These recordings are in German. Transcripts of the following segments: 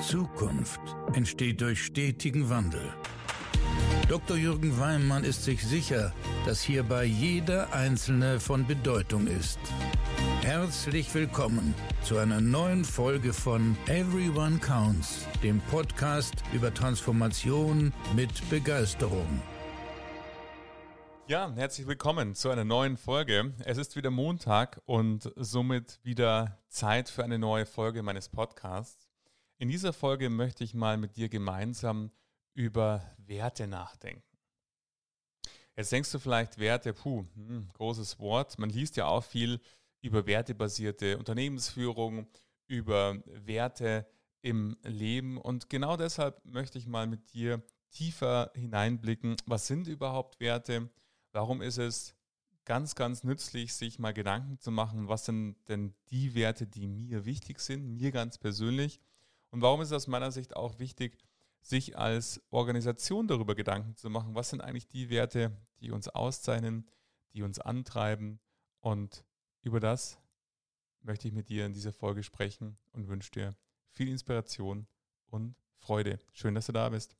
Zukunft entsteht durch stetigen Wandel. Dr. Jürgen Weimann ist sich sicher, dass hierbei jeder Einzelne von Bedeutung ist. Herzlich willkommen zu einer neuen Folge von Everyone Counts, dem Podcast über Transformation mit Begeisterung. Ja, herzlich willkommen zu einer neuen Folge. Es ist wieder Montag und somit wieder Zeit für eine neue Folge meines Podcasts. In dieser Folge möchte ich mal mit dir gemeinsam über Werte nachdenken. Jetzt denkst du vielleicht Werte, puh, hm, großes Wort. Man liest ja auch viel über wertebasierte Unternehmensführung, über Werte im Leben und genau deshalb möchte ich mal mit dir tiefer hineinblicken, was sind überhaupt Werte? Warum ist es ganz, ganz nützlich, sich mal Gedanken zu machen, was sind denn die Werte, die mir wichtig sind, mir ganz persönlich? Und warum ist es aus meiner Sicht auch wichtig, sich als Organisation darüber Gedanken zu machen, was sind eigentlich die Werte, die uns auszeichnen, die uns antreiben? Und über das möchte ich mit dir in dieser Folge sprechen und wünsche dir viel Inspiration und Freude. Schön, dass du da bist.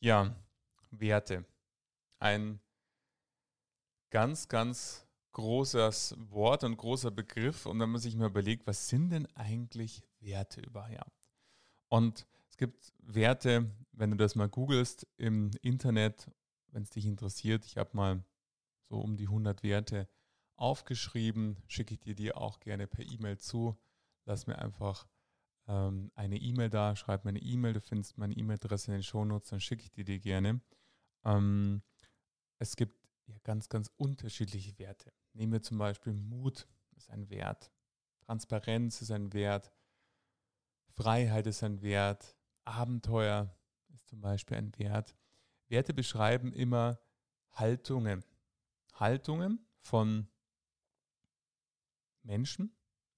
Ja, Werte. Ein ganz, ganz großes Wort und großer Begriff. Und wenn man sich mal überlegt, was sind denn eigentlich Werte überhaupt? Und es gibt Werte, wenn du das mal googelst im Internet, wenn es dich interessiert. Ich habe mal so um die 100 Werte aufgeschrieben, schicke ich dir die auch gerne per E-Mail zu. Lass mir einfach ähm, eine E-Mail da, schreib mir eine E-Mail, du findest meine E-Mail-Adresse in den Shownotes, dann schicke ich die dir gerne. Ähm, es gibt ja ganz, ganz unterschiedliche Werte. Nehmen wir zum Beispiel Mut ist ein Wert, Transparenz ist ein Wert, Freiheit ist ein Wert, Abenteuer ist zum Beispiel ein Wert. Werte beschreiben immer Haltungen. Haltungen von Menschen,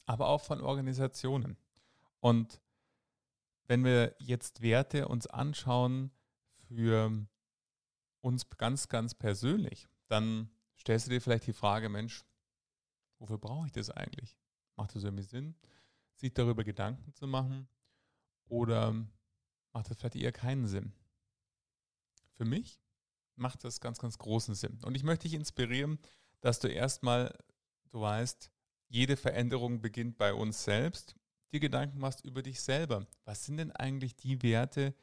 aber auch von Organisationen. Und wenn wir jetzt Werte uns anschauen für uns ganz, ganz persönlich, dann stellst du dir vielleicht die Frage, Mensch, wofür brauche ich das eigentlich? Macht das irgendwie Sinn, sich darüber Gedanken zu machen? Oder macht das vielleicht eher keinen Sinn? Für mich macht das ganz, ganz großen Sinn. Und ich möchte dich inspirieren, dass du erstmal, du weißt, jede Veränderung beginnt bei uns selbst dir Gedanken machst über dich selber. Was sind denn eigentlich die Werte,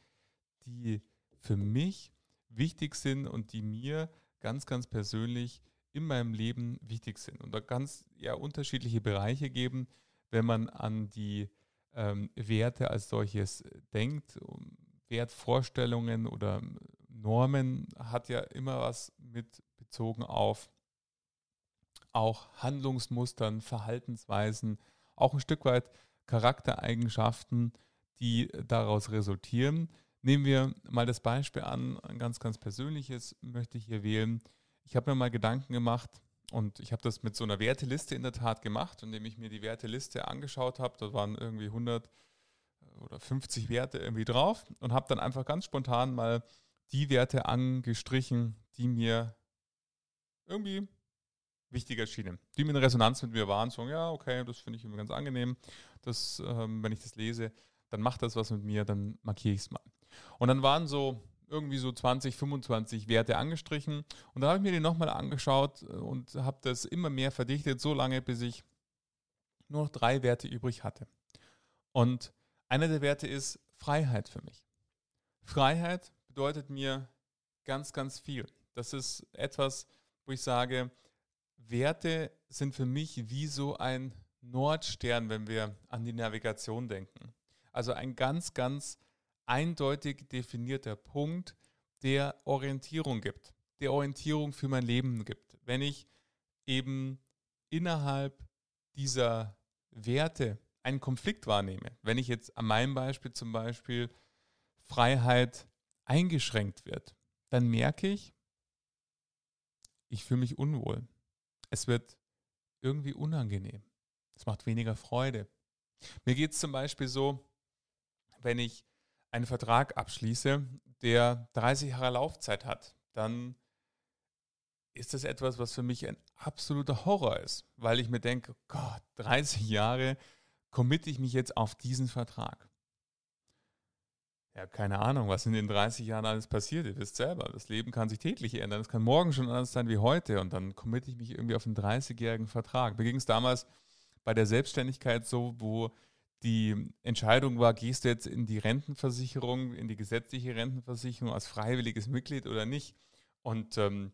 die für mich wichtig sind und die mir ganz, ganz persönlich in meinem Leben wichtig sind? Und da kann es ja unterschiedliche Bereiche geben, wenn man an die ähm, Werte als solches denkt. Wertvorstellungen oder Normen hat ja immer was mit bezogen auf auch Handlungsmustern, Verhaltensweisen, auch ein Stück weit Charaktereigenschaften, die daraus resultieren. Nehmen wir mal das Beispiel an, ein ganz, ganz persönliches möchte ich hier wählen. Ich habe mir mal Gedanken gemacht und ich habe das mit so einer Werteliste in der Tat gemacht, indem ich mir die Werteliste angeschaut habe. Da waren irgendwie 100 oder 50 Werte irgendwie drauf und habe dann einfach ganz spontan mal die Werte angestrichen, die mir irgendwie wichtig erschienen. Die in Resonanz mit mir waren, so, ja, okay, das finde ich immer ganz angenehm. Das, ähm, wenn ich das lese, dann macht das was mit mir, dann markiere ich es mal. Und dann waren so irgendwie so 20, 25 Werte angestrichen. Und da habe ich mir die nochmal angeschaut äh, und habe das immer mehr verdichtet, so lange, bis ich nur noch drei Werte übrig hatte. Und einer der Werte ist Freiheit für mich. Freiheit bedeutet mir ganz, ganz viel. Das ist etwas, wo ich sage, Werte sind für mich wie so ein Nordstern, wenn wir an die Navigation denken. Also ein ganz, ganz eindeutig definierter Punkt, der Orientierung gibt, der Orientierung für mein Leben gibt. Wenn ich eben innerhalb dieser Werte einen Konflikt wahrnehme, wenn ich jetzt an meinem Beispiel zum Beispiel Freiheit eingeschränkt wird, dann merke ich, ich fühle mich unwohl es wird irgendwie unangenehm. Es macht weniger Freude. Mir geht es zum Beispiel so, wenn ich einen Vertrag abschließe, der 30 Jahre Laufzeit hat, dann ist das etwas, was für mich ein absoluter Horror ist, weil ich mir denke, Gott, 30 Jahre committe ich mich jetzt auf diesen Vertrag. Ja, keine Ahnung, was in den 30 Jahren alles passiert. Ihr wisst selber, das Leben kann sich täglich ändern. Es kann morgen schon anders sein wie heute. Und dann committe ich mich irgendwie auf einen 30-jährigen Vertrag. Mir ging es damals bei der Selbstständigkeit so, wo die Entscheidung war, gehst du jetzt in die Rentenversicherung, in die gesetzliche Rentenversicherung als freiwilliges Mitglied oder nicht. Und ähm,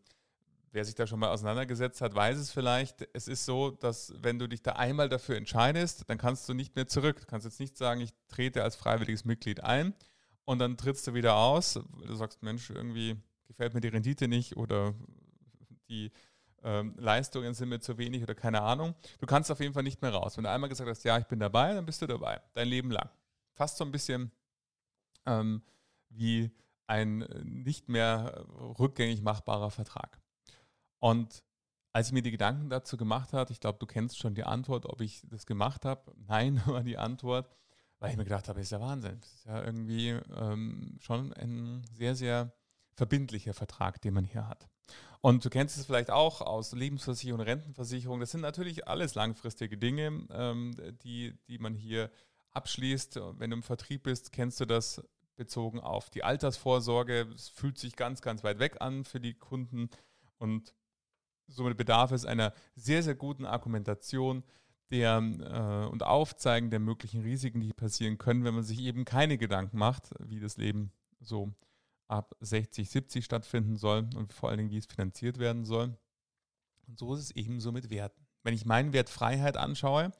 wer sich da schon mal auseinandergesetzt hat, weiß es vielleicht. Es ist so, dass wenn du dich da einmal dafür entscheidest, dann kannst du nicht mehr zurück. Du kannst jetzt nicht sagen, ich trete als freiwilliges Mitglied ein und dann trittst du wieder aus. Du sagst, Mensch, irgendwie gefällt mir die Rendite nicht oder die ähm, Leistungen sind mir zu wenig oder keine Ahnung. Du kannst auf jeden Fall nicht mehr raus. Wenn du einmal gesagt hast, ja, ich bin dabei, dann bist du dabei, dein Leben lang. Fast so ein bisschen ähm, wie ein nicht mehr rückgängig machbarer Vertrag. Und als ich mir die Gedanken dazu gemacht habe, ich glaube, du kennst schon die Antwort, ob ich das gemacht habe. Nein, war die Antwort, weil ich mir gedacht habe, ist ja Wahnsinn. Das ist ja irgendwie ähm, schon ein sehr, sehr verbindlicher Vertrag, den man hier hat. Und du kennst es vielleicht auch aus Lebensversicherung, Rentenversicherung. Das sind natürlich alles langfristige Dinge, ähm, die, die man hier abschließt. Wenn du im Vertrieb bist, kennst du das bezogen auf die Altersvorsorge. Es fühlt sich ganz, ganz weit weg an für die Kunden und somit bedarf es einer sehr, sehr guten Argumentation der, äh, und Aufzeigen der möglichen Risiken, die passieren können, wenn man sich eben keine Gedanken macht, wie das Leben so ab 60, 70 stattfinden soll und vor allen Dingen, wie es finanziert werden soll. Und so ist es ebenso mit Werten. Wenn ich meinen Wert Freiheit anschaue,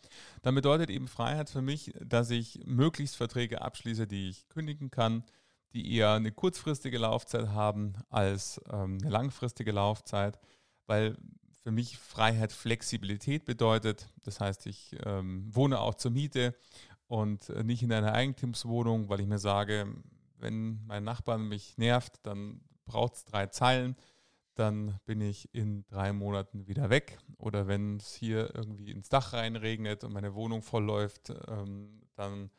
dann bedeutet eben Freiheit für mich, dass ich möglichst Verträge abschließe, die ich kündigen kann, die eher eine kurzfristige Laufzeit haben als ähm, eine langfristige Laufzeit, weil für mich Freiheit Flexibilität bedeutet. Das heißt, ich ähm, wohne auch zur Miete und äh, nicht in einer Eigentumswohnung, weil ich mir sage, wenn mein Nachbar mich nervt, dann braucht es drei Zeilen, dann bin ich in drei Monaten wieder weg. Oder wenn es hier irgendwie ins Dach reinregnet und meine Wohnung voll läuft, ähm, dann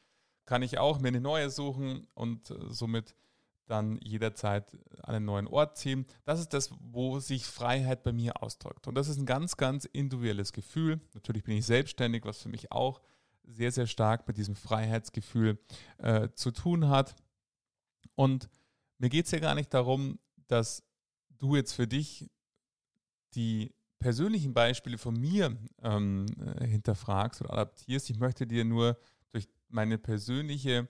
kann ich auch mir eine neue suchen und äh, somit dann jederzeit an einen neuen Ort ziehen. Das ist das, wo sich Freiheit bei mir ausdrückt. Und das ist ein ganz, ganz individuelles Gefühl. Natürlich bin ich selbstständig, was für mich auch sehr, sehr stark mit diesem Freiheitsgefühl äh, zu tun hat. Und mir geht es ja gar nicht darum, dass du jetzt für dich die persönlichen Beispiele von mir ähm, äh, hinterfragst oder adaptierst. Ich möchte dir nur durch meine persönliche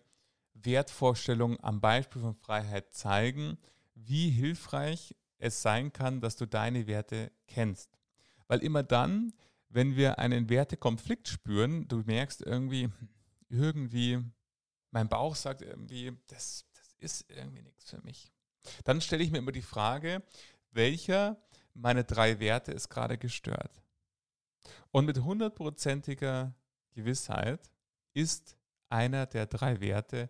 Wertvorstellung am Beispiel von Freiheit zeigen, wie hilfreich es sein kann, dass du deine Werte kennst. Weil immer dann, wenn wir einen Wertekonflikt spüren, du merkst irgendwie, irgendwie, mein Bauch sagt irgendwie, das, das ist irgendwie nichts für mich. Dann stelle ich mir immer die Frage, welcher meiner drei Werte ist gerade gestört? Und mit hundertprozentiger Gewissheit ist einer der drei Werte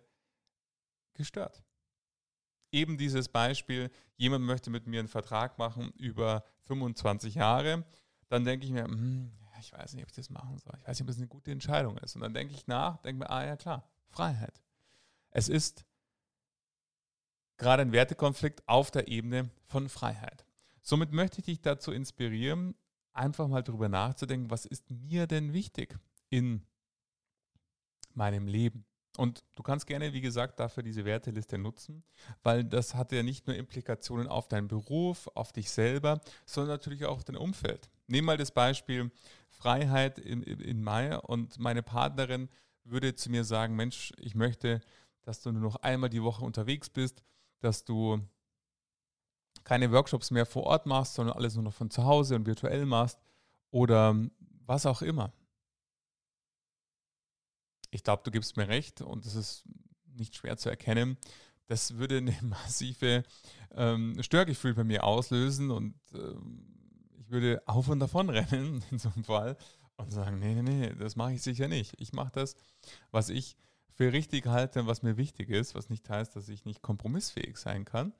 gestört. Eben dieses Beispiel, jemand möchte mit mir einen Vertrag machen über 25 Jahre, dann denke ich mir, hm, ich weiß nicht, ob ich das machen soll. Ich weiß nicht, ob das eine gute Entscheidung ist. Und dann denke ich nach, denke mir, ah ja klar, Freiheit. Es ist gerade ein Wertekonflikt auf der Ebene von Freiheit. Somit möchte ich dich dazu inspirieren, einfach mal darüber nachzudenken, was ist mir denn wichtig in meinem Leben? Und du kannst gerne, wie gesagt, dafür diese Werteliste nutzen, weil das hat ja nicht nur Implikationen auf deinen Beruf, auf dich selber, sondern natürlich auch auf dein Umfeld. Nehmen mal das Beispiel Freiheit in, in Mai und meine Partnerin würde zu mir sagen, Mensch, ich möchte, dass du nur noch einmal die Woche unterwegs bist, dass du keine Workshops mehr vor Ort machst, sondern alles nur noch von zu Hause und virtuell machst oder was auch immer ich glaube, du gibst mir recht und das ist nicht schwer zu erkennen. Das würde ein massive ähm, Störgefühl bei mir auslösen und ähm, ich würde auf und davon rennen in so einem Fall und sagen, nee, nee, nee, das mache ich sicher nicht. Ich mache das, was ich für richtig halte was mir wichtig ist, was nicht heißt, dass ich nicht kompromissfähig sein kann,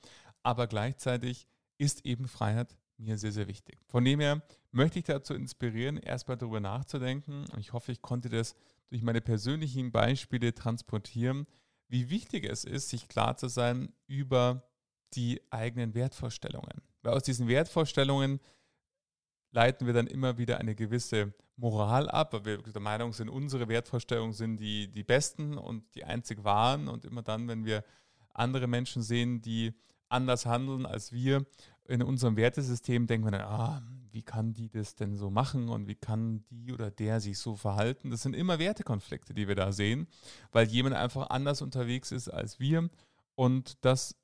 aber gleichzeitig ist eben Freiheit mir sehr, sehr wichtig. Von dem her möchte ich dazu inspirieren, erstmal darüber nachzudenken und ich hoffe, ich konnte das durch meine persönlichen Beispiele transportieren, wie wichtig es ist, sich klar zu sein über die eigenen Wertvorstellungen. Weil aus diesen Wertvorstellungen leiten wir dann immer wieder eine gewisse Moral ab, weil wir der Meinung sind, unsere Wertvorstellungen sind die, die besten und die einzig wahren. Und immer dann, wenn wir andere Menschen sehen, die anders handeln als wir in unserem Wertesystem, denken wir dann, ah, wie kann die das denn so machen und wie kann die oder der sich so verhalten? Das sind immer Wertekonflikte, die wir da sehen, weil jemand einfach anders unterwegs ist als wir und das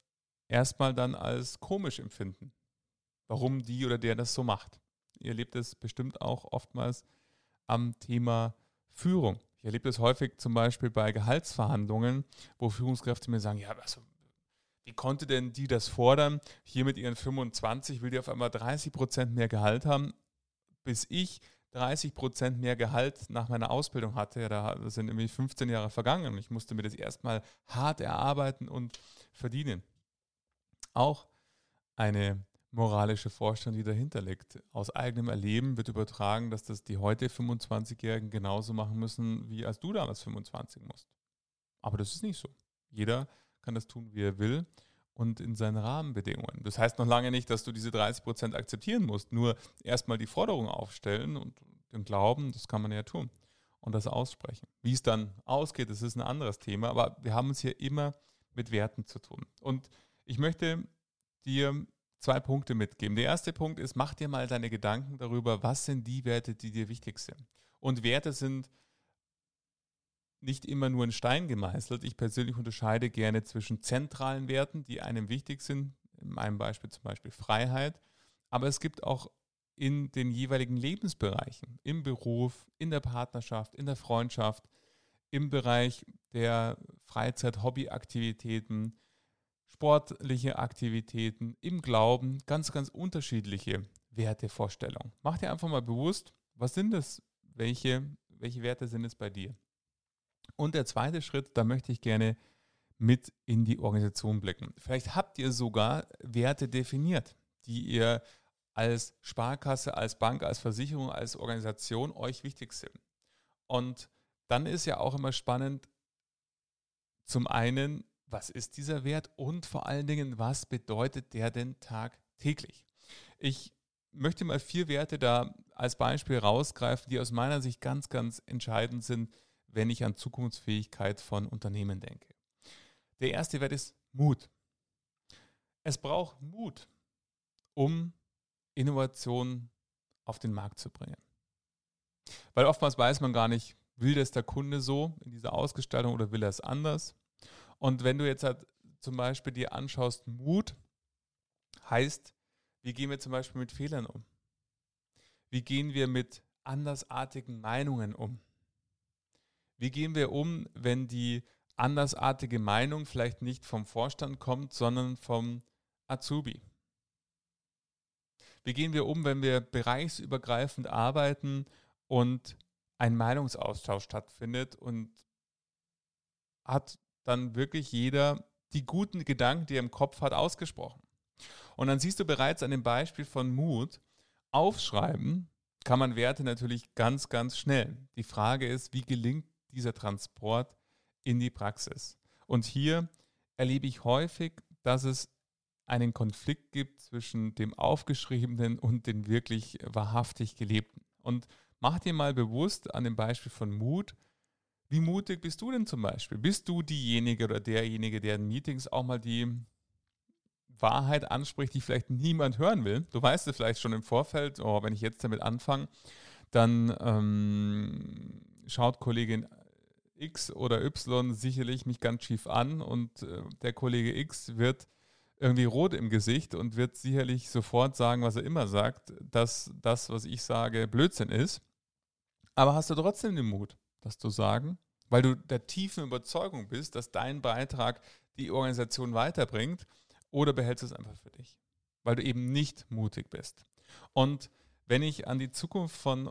erstmal dann als komisch empfinden, warum die oder der das so macht. Ihr erlebt es bestimmt auch oftmals am Thema Führung. Ich erlebe das häufig zum Beispiel bei Gehaltsverhandlungen, wo Führungskräfte mir sagen, ja, also, wie konnte denn die das fordern? Hier mit ihren 25 will die auf einmal 30 Prozent mehr Gehalt haben, bis ich 30 Prozent mehr Gehalt nach meiner Ausbildung hatte. Ja, da sind nämlich 15 Jahre vergangen. Ich musste mir das erstmal hart erarbeiten und verdienen. Auch eine moralische Vorstellung, die dahinter liegt. Aus eigenem Erleben wird übertragen, dass das die heute 25-Jährigen genauso machen müssen, wie als du damals 25 musst. Aber das ist nicht so. Jeder kann das tun, wie er will und in seinen Rahmenbedingungen. Das heißt noch lange nicht, dass du diese 30 Prozent akzeptieren musst. Nur erstmal die Forderung aufstellen und den Glauben, das kann man ja tun und das aussprechen. Wie es dann ausgeht, das ist ein anderes Thema, aber wir haben es hier immer mit Werten zu tun. Und ich möchte dir zwei Punkte mitgeben. Der erste Punkt ist, mach dir mal deine Gedanken darüber, was sind die Werte, die dir wichtig sind. Und Werte sind nicht immer nur in Stein gemeißelt. Ich persönlich unterscheide gerne zwischen zentralen Werten, die einem wichtig sind, in meinem Beispiel zum Beispiel Freiheit, aber es gibt auch in den jeweiligen Lebensbereichen, im Beruf, in der Partnerschaft, in der Freundschaft, im Bereich der Freizeit, Hobbyaktivitäten, sportliche Aktivitäten, im Glauben, ganz, ganz unterschiedliche Wertevorstellungen. Mach dir einfach mal bewusst, was sind es, welche, welche Werte sind es bei dir? Und der zweite Schritt, da möchte ich gerne mit in die Organisation blicken. Vielleicht habt ihr sogar Werte definiert, die ihr als Sparkasse, als Bank, als Versicherung, als Organisation euch wichtig sind. Und dann ist ja auch immer spannend, zum einen was ist dieser Wert und vor allen Dingen, was bedeutet der denn tagtäglich? Ich möchte mal vier Werte da als Beispiel rausgreifen, die aus meiner Sicht ganz, ganz entscheidend sind, wenn ich an Zukunftsfähigkeit von Unternehmen denke. Der erste Wert ist Mut. Es braucht Mut, um Innovationen auf den Markt zu bringen. Weil oftmals weiß man gar nicht, will das der Kunde so in dieser Ausgestaltung oder will er es anders? Und wenn du jetzt halt zum Beispiel dir anschaust, Mut heißt, wie gehen wir zum Beispiel mit Fehlern um? Wie gehen wir mit andersartigen Meinungen um? Wie gehen wir um, wenn die andersartige Meinung vielleicht nicht vom Vorstand kommt, sondern vom Azubi? Wie gehen wir um, wenn wir bereichsübergreifend arbeiten und ein Meinungsaustausch stattfindet und hat dann wirklich jeder die guten Gedanken, die er im Kopf hat, ausgesprochen. Und dann siehst du bereits an dem Beispiel von Mut, aufschreiben kann man Werte natürlich ganz, ganz schnell. Die Frage ist, wie gelingt dieser Transport in die Praxis? Und hier erlebe ich häufig, dass es einen Konflikt gibt zwischen dem Aufgeschriebenen und dem wirklich wahrhaftig Gelebten. Und mach dir mal bewusst an dem Beispiel von Mut, wie mutig bist du denn zum Beispiel? Bist du diejenige oder derjenige, der in Meetings auch mal die Wahrheit anspricht, die vielleicht niemand hören will? Du weißt es vielleicht schon im Vorfeld, oh, wenn ich jetzt damit anfange, dann ähm, schaut Kollegin X oder Y sicherlich mich ganz schief an und äh, der Kollege X wird irgendwie rot im Gesicht und wird sicherlich sofort sagen, was er immer sagt, dass das, was ich sage, Blödsinn ist. Aber hast du trotzdem den Mut? Das zu sagen, weil du der tiefen Überzeugung bist, dass dein Beitrag die Organisation weiterbringt oder behältst du es einfach für dich, weil du eben nicht mutig bist. Und wenn ich an die Zukunft von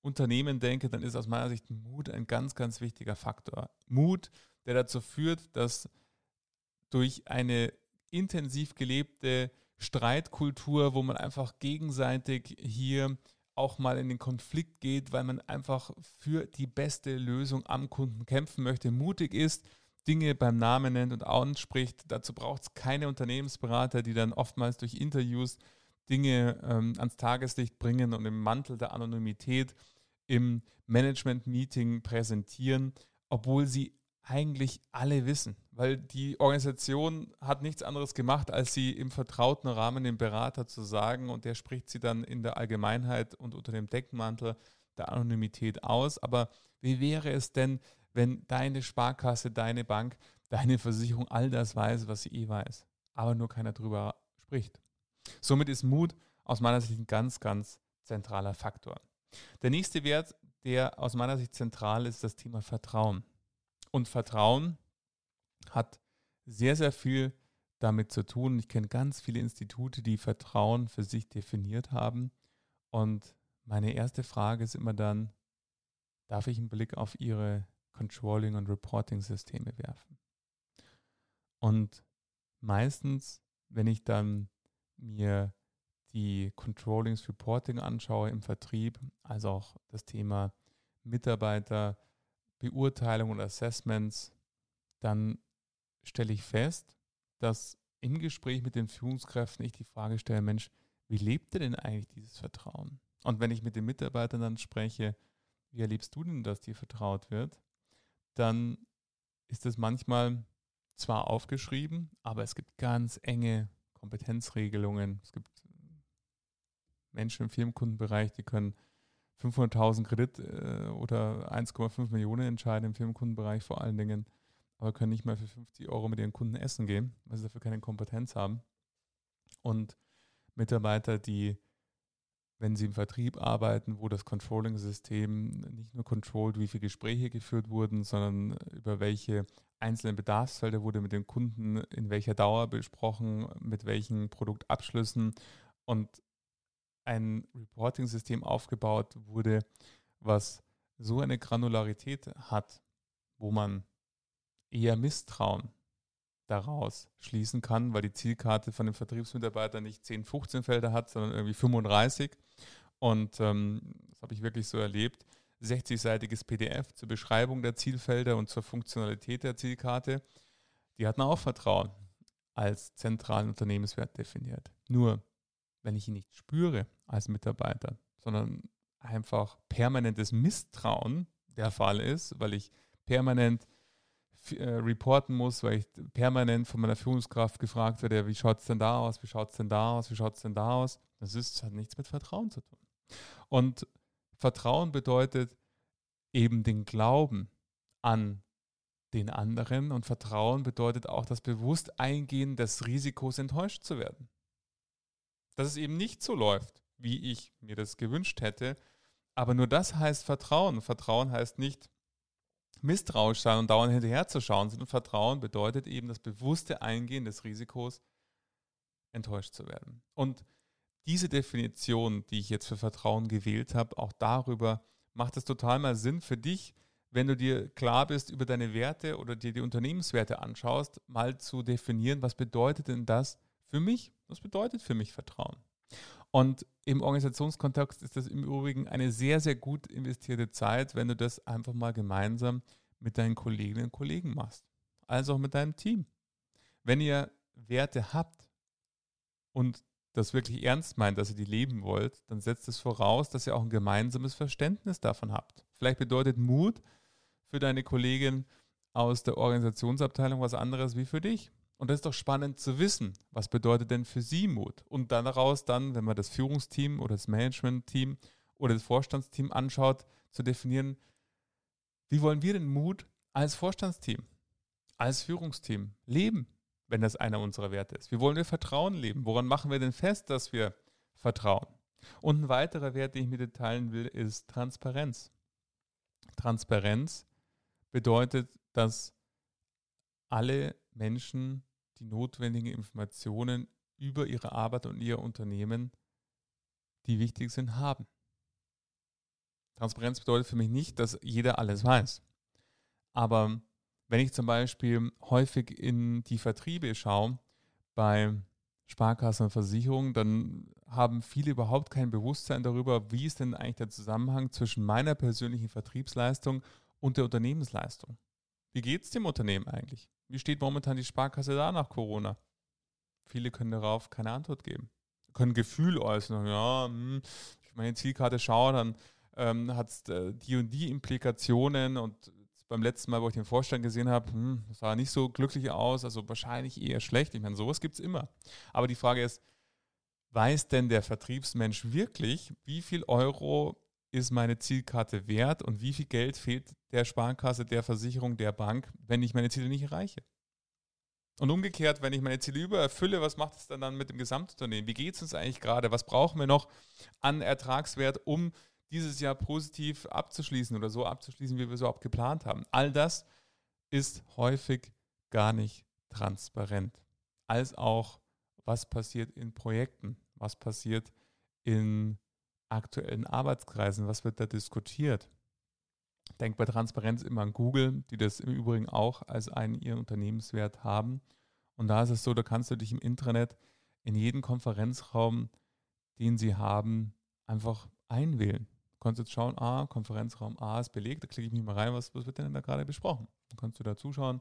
Unternehmen denke, dann ist aus meiner Sicht Mut ein ganz, ganz wichtiger Faktor. Mut, der dazu führt, dass durch eine intensiv gelebte Streitkultur, wo man einfach gegenseitig hier auch mal in den Konflikt geht, weil man einfach für die beste Lösung am Kunden kämpfen möchte, mutig ist, Dinge beim Namen nennt und anspricht. Dazu braucht es keine Unternehmensberater, die dann oftmals durch Interviews Dinge ähm, ans Tageslicht bringen und im Mantel der Anonymität im Management-Meeting präsentieren, obwohl sie eigentlich alle wissen, weil die Organisation hat nichts anderes gemacht, als sie im vertrauten Rahmen dem Berater zu sagen und der spricht sie dann in der Allgemeinheit und unter dem Deckmantel der Anonymität aus. Aber wie wäre es denn, wenn deine Sparkasse, deine Bank, deine Versicherung all das weiß, was sie eh weiß, aber nur keiner drüber spricht? Somit ist Mut aus meiner Sicht ein ganz, ganz zentraler Faktor. Der nächste Wert, der aus meiner Sicht zentral ist, ist das Thema Vertrauen. Und Vertrauen hat sehr, sehr viel damit zu tun. Ich kenne ganz viele Institute, die Vertrauen für sich definiert haben. Und meine erste Frage ist immer dann, darf ich einen Blick auf Ihre Controlling- und Reporting-Systeme werfen? Und meistens, wenn ich dann mir die Controllings Reporting anschaue im Vertrieb, also auch das Thema Mitarbeiterbeurteilung und Assessments, dann stelle ich fest, dass im Gespräch mit den Führungskräften ich die Frage stelle, Mensch, wie lebt ihr denn eigentlich dieses Vertrauen? Und wenn ich mit den Mitarbeitern dann spreche, wie erlebst du denn, dass dir vertraut wird, dann ist es manchmal zwar aufgeschrieben, aber es gibt ganz enge Kompetenzregelungen. Es gibt Menschen im Firmenkundenbereich, die können 500.000 Kredit äh, oder 1,5 Millionen entscheiden im Firmenkundenbereich vor allen Dingen, aber können nicht mal für 50 Euro mit ihren Kunden essen gehen, weil sie dafür keine Kompetenz haben. Und Mitarbeiter, die, wenn sie im Vertrieb arbeiten, wo das Controlling-System nicht nur controlt, wie viele Gespräche geführt wurden, sondern über welche einzelnen Bedarfsfelder wurde mit dem Kunden in welcher Dauer besprochen, mit welchen Produktabschlüssen und ein Reporting-System aufgebaut wurde, was so eine Granularität hat, wo man eher Misstrauen daraus schließen kann, weil die Zielkarte von dem Vertriebsmitarbeiter nicht 10, 15 Felder hat, sondern irgendwie 35. Und ähm, das habe ich wirklich so erlebt. 60-seitiges PDF zur Beschreibung der Zielfelder und zur Funktionalität der Zielkarte. Die hat man auch Vertrauen als zentralen Unternehmenswert definiert. Nur, wenn ich ihn nicht spüre als Mitarbeiter, sondern einfach permanentes Misstrauen der Fall ist, weil ich permanent äh, reporten muss, weil ich permanent von meiner Führungskraft gefragt werde, wie schaut es denn da aus, wie schaut es denn da aus, wie schaut es denn da aus. Das ist, hat nichts mit Vertrauen zu tun. Und Vertrauen bedeutet eben den Glauben an den anderen und Vertrauen bedeutet auch das bewusst Eingehen des Risikos, enttäuscht zu werden. Dass es eben nicht so läuft, wie ich mir das gewünscht hätte, aber nur das heißt Vertrauen. Vertrauen heißt nicht misstrauisch sein und dauernd hinterher zu schauen, sondern Vertrauen bedeutet eben das bewusste Eingehen des Risikos, enttäuscht zu werden. Und diese Definition, die ich jetzt für Vertrauen gewählt habe, auch darüber macht es total mal Sinn für dich, wenn du dir klar bist über deine Werte oder dir die Unternehmenswerte anschaust, mal zu definieren, was bedeutet denn das für mich? Was bedeutet für mich Vertrauen? Und im Organisationskontext ist das im Übrigen eine sehr, sehr gut investierte Zeit, wenn du das einfach mal gemeinsam mit deinen Kolleginnen und Kollegen machst. Also auch mit deinem Team. Wenn ihr Werte habt und das wirklich ernst meint, dass ihr die leben wollt, dann setzt es voraus, dass ihr auch ein gemeinsames Verständnis davon habt. Vielleicht bedeutet Mut für deine Kollegin aus der Organisationsabteilung was anderes wie für dich. Und das ist doch spannend zu wissen, was bedeutet denn für sie Mut? Und daraus dann, wenn man das Führungsteam oder das Managementteam oder das Vorstandsteam anschaut, zu definieren, wie wollen wir den Mut als Vorstandsteam, als Führungsteam leben? wenn das einer unserer Werte ist? Wie wollen wir Vertrauen leben? Woran machen wir denn fest, dass wir vertrauen? Und ein weiterer Wert, den ich mit dir teilen will, ist Transparenz. Transparenz bedeutet, dass alle Menschen die notwendigen Informationen über ihre Arbeit und ihr Unternehmen, die wichtig sind, haben. Transparenz bedeutet für mich nicht, dass jeder alles weiß. Aber wenn ich zum Beispiel häufig in die Vertriebe schaue, bei Sparkassen und Versicherungen, dann haben viele überhaupt kein Bewusstsein darüber, wie ist denn eigentlich der Zusammenhang zwischen meiner persönlichen Vertriebsleistung und der Unternehmensleistung. Wie geht es dem Unternehmen eigentlich? Wie steht momentan die Sparkasse da nach Corona? Viele können darauf keine Antwort geben. Können Gefühl äußern. Ja, hm, ich meine Zielkarte schaue, dann ähm, hat es äh, die und die Implikationen und beim letzten Mal, wo ich den Vorstand gesehen habe, hm, sah nicht so glücklich aus, also wahrscheinlich eher schlecht. Ich meine, sowas gibt es immer. Aber die Frage ist, weiß denn der Vertriebsmensch wirklich, wie viel Euro ist meine Zielkarte wert und wie viel Geld fehlt der Sparkasse, der Versicherung, der Bank, wenn ich meine Ziele nicht erreiche? Und umgekehrt, wenn ich meine Ziele übererfülle, was macht es dann, dann mit dem Gesamtunternehmen? Wie geht es uns eigentlich gerade? Was brauchen wir noch an Ertragswert, um dieses Jahr positiv abzuschließen oder so abzuschließen, wie wir es überhaupt geplant haben? All das ist häufig gar nicht transparent. Als auch, was passiert in Projekten, was passiert in aktuellen Arbeitskreisen, was wird da diskutiert. Denkt bei Transparenz immer an Google, die das im Übrigen auch als einen ihren Unternehmenswert haben. Und da ist es so, da kannst du dich im Intranet in jeden Konferenzraum, den sie haben, einfach einwählen. Du kannst jetzt schauen, ah, Konferenzraum A ist belegt, da klicke ich mich mal rein, was, was wird denn da gerade besprochen? Dann kannst du da zuschauen,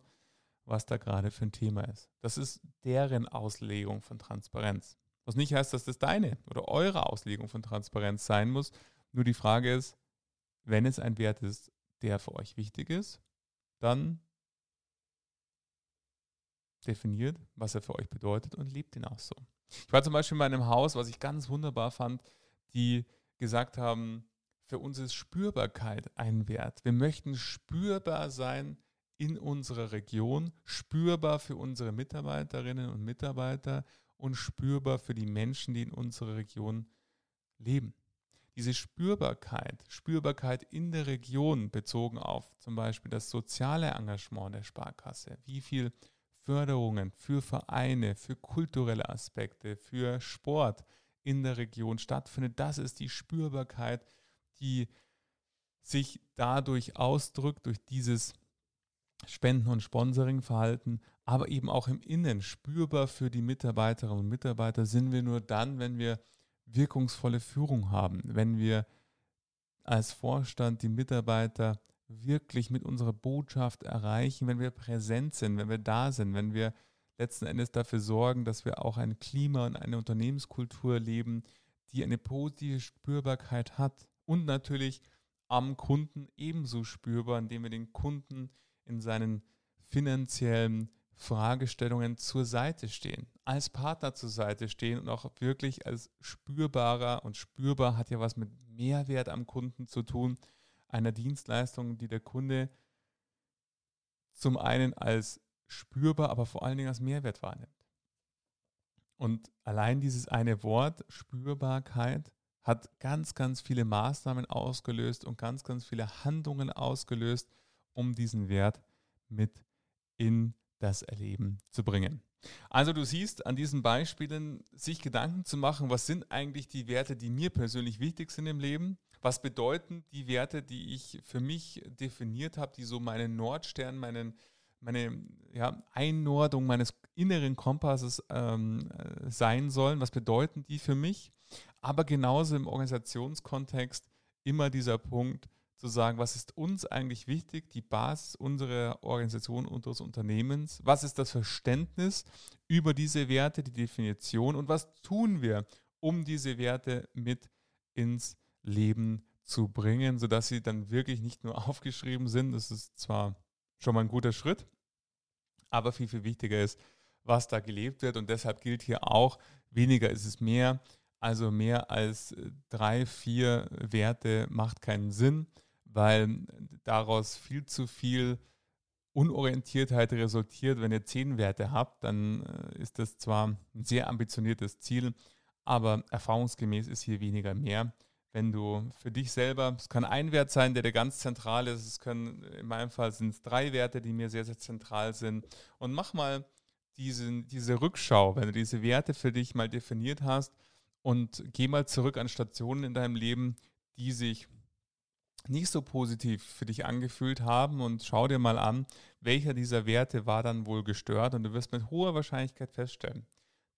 was da gerade für ein Thema ist. Das ist deren Auslegung von Transparenz. Was nicht heißt, dass das deine oder eure Auslegung von Transparenz sein muss. Nur die Frage ist, wenn es ein Wert ist, der für euch wichtig ist, dann definiert, was er für euch bedeutet und lebt ihn auch so. Ich war zum Beispiel in meinem Haus, was ich ganz wunderbar fand, die gesagt haben, für uns ist Spürbarkeit ein Wert. Wir möchten spürbar sein in unserer Region, spürbar für unsere Mitarbeiterinnen und Mitarbeiter und spürbar für die Menschen, die in unserer Region leben. Diese Spürbarkeit, Spürbarkeit in der Region bezogen auf zum Beispiel das soziale Engagement der Sparkasse, wie viel Förderungen für Vereine, für kulturelle Aspekte, für Sport in der Region stattfindet, das ist die Spürbarkeit, die sich dadurch ausdrückt, durch dieses Spenden- und Sponsoringverhalten, aber eben auch im Innen spürbar für die Mitarbeiterinnen und Mitarbeiter sind wir nur dann, wenn wir wirkungsvolle Führung haben, wenn wir als Vorstand die Mitarbeiter wirklich mit unserer Botschaft erreichen, wenn wir präsent sind, wenn wir da sind, wenn wir letzten Endes dafür sorgen, dass wir auch ein Klima und eine Unternehmenskultur leben, die eine positive Spürbarkeit hat und natürlich am Kunden ebenso spürbar, indem wir den Kunden in seinen finanziellen Fragestellungen zur Seite stehen, als Partner zur Seite stehen und auch wirklich als spürbarer und spürbar hat ja was mit Mehrwert am Kunden zu tun, einer Dienstleistung, die der Kunde zum einen als spürbar, aber vor allen Dingen als Mehrwert wahrnimmt. Und allein dieses eine Wort, Spürbarkeit, hat ganz, ganz viele Maßnahmen ausgelöst und ganz, ganz viele Handlungen ausgelöst, um diesen Wert mit in das Erleben zu bringen. Also du siehst an diesen Beispielen, sich Gedanken zu machen, was sind eigentlich die Werte, die mir persönlich wichtig sind im Leben? Was bedeuten die Werte, die ich für mich definiert habe, die so meinen Nordstern, meinen, meine ja, Einnordung meines inneren Kompasses ähm, äh, sein sollen? Was bedeuten die für mich? Aber genauso im Organisationskontext immer dieser Punkt, zu sagen, was ist uns eigentlich wichtig, die Basis unserer Organisation, unseres Unternehmens, was ist das Verständnis über diese Werte, die Definition? Und was tun wir, um diese Werte mit ins Leben zu bringen, sodass sie dann wirklich nicht nur aufgeschrieben sind, das ist zwar schon mal ein guter Schritt, aber viel, viel wichtiger ist, was da gelebt wird. Und deshalb gilt hier auch, weniger ist es mehr, also mehr als drei, vier Werte macht keinen Sinn weil daraus viel zu viel Unorientiertheit resultiert. Wenn ihr zehn Werte habt, dann äh, ist das zwar ein sehr ambitioniertes Ziel, aber erfahrungsgemäß ist hier weniger mehr. Wenn du für dich selber, es kann ein Wert sein, der dir ganz zentral ist, es können, in meinem Fall sind es drei Werte, die mir sehr, sehr zentral sind. Und mach mal diese, diese Rückschau, wenn du diese Werte für dich mal definiert hast und geh mal zurück an Stationen in deinem Leben, die sich nicht so positiv für dich angefühlt haben und schau dir mal an, welcher dieser Werte war dann wohl gestört und du wirst mit hoher Wahrscheinlichkeit feststellen,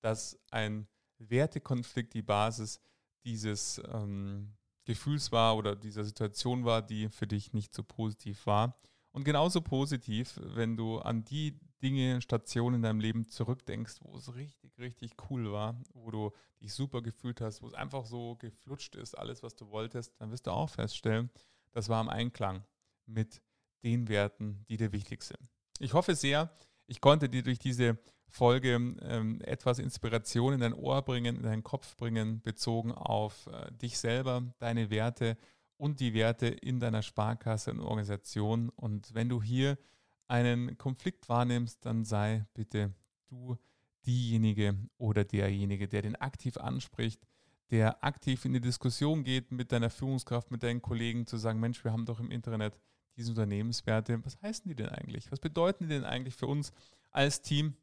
dass ein Wertekonflikt die Basis dieses ähm, Gefühls war oder dieser Situation war, die für dich nicht so positiv war. Und genauso positiv, wenn du an die Dinge, Stationen in deinem Leben zurückdenkst, wo es richtig, richtig cool war, wo du dich super gefühlt hast, wo es einfach so geflutscht ist, alles, was du wolltest, dann wirst du auch feststellen, das war im Einklang mit den Werten, die dir wichtig sind. Ich hoffe sehr, ich konnte dir durch diese Folge ähm, etwas Inspiration in dein Ohr bringen, in deinen Kopf bringen, bezogen auf äh, dich selber, deine Werte und die Werte in deiner Sparkasse und Organisation. Und wenn du hier einen Konflikt wahrnimmst, dann sei bitte du diejenige oder derjenige, der den aktiv anspricht, der aktiv in die Diskussion geht mit deiner Führungskraft, mit deinen Kollegen, zu sagen, Mensch, wir haben doch im Internet diese Unternehmenswerte. Was heißen die denn eigentlich? Was bedeuten die denn eigentlich für uns als Team,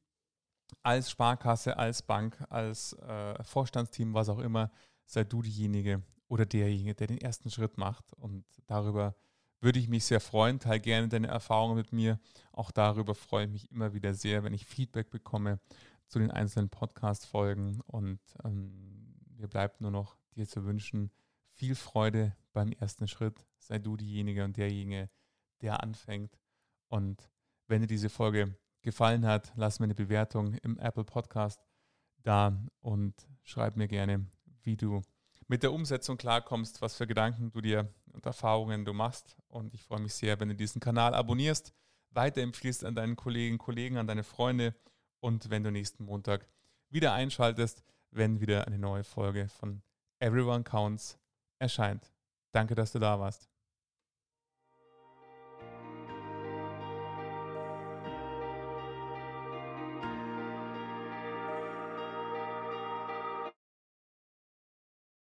als Sparkasse, als Bank, als äh, Vorstandsteam, was auch immer? Sei du diejenige oder derjenige, der den ersten Schritt macht. Und darüber würde ich mich sehr freuen. Teil gerne deine Erfahrungen mit mir. Auch darüber freue ich mich immer wieder sehr, wenn ich Feedback bekomme zu den einzelnen Podcast-Folgen. Und ähm, mir bleibt nur noch dir zu wünschen, viel Freude beim ersten Schritt. Sei du diejenige und derjenige, der anfängt. Und wenn dir diese Folge gefallen hat, lass mir eine Bewertung im Apple Podcast da und schreib mir gerne, wie du mit der Umsetzung klarkommst, was für Gedanken du dir und Erfahrungen du machst. Und ich freue mich sehr, wenn du diesen Kanal abonnierst, weiterempfiehlst an deinen Kollegen, Kollegen, an deine Freunde und wenn du nächsten Montag wieder einschaltest, wenn wieder eine neue Folge von Everyone Counts erscheint. Danke, dass du da warst.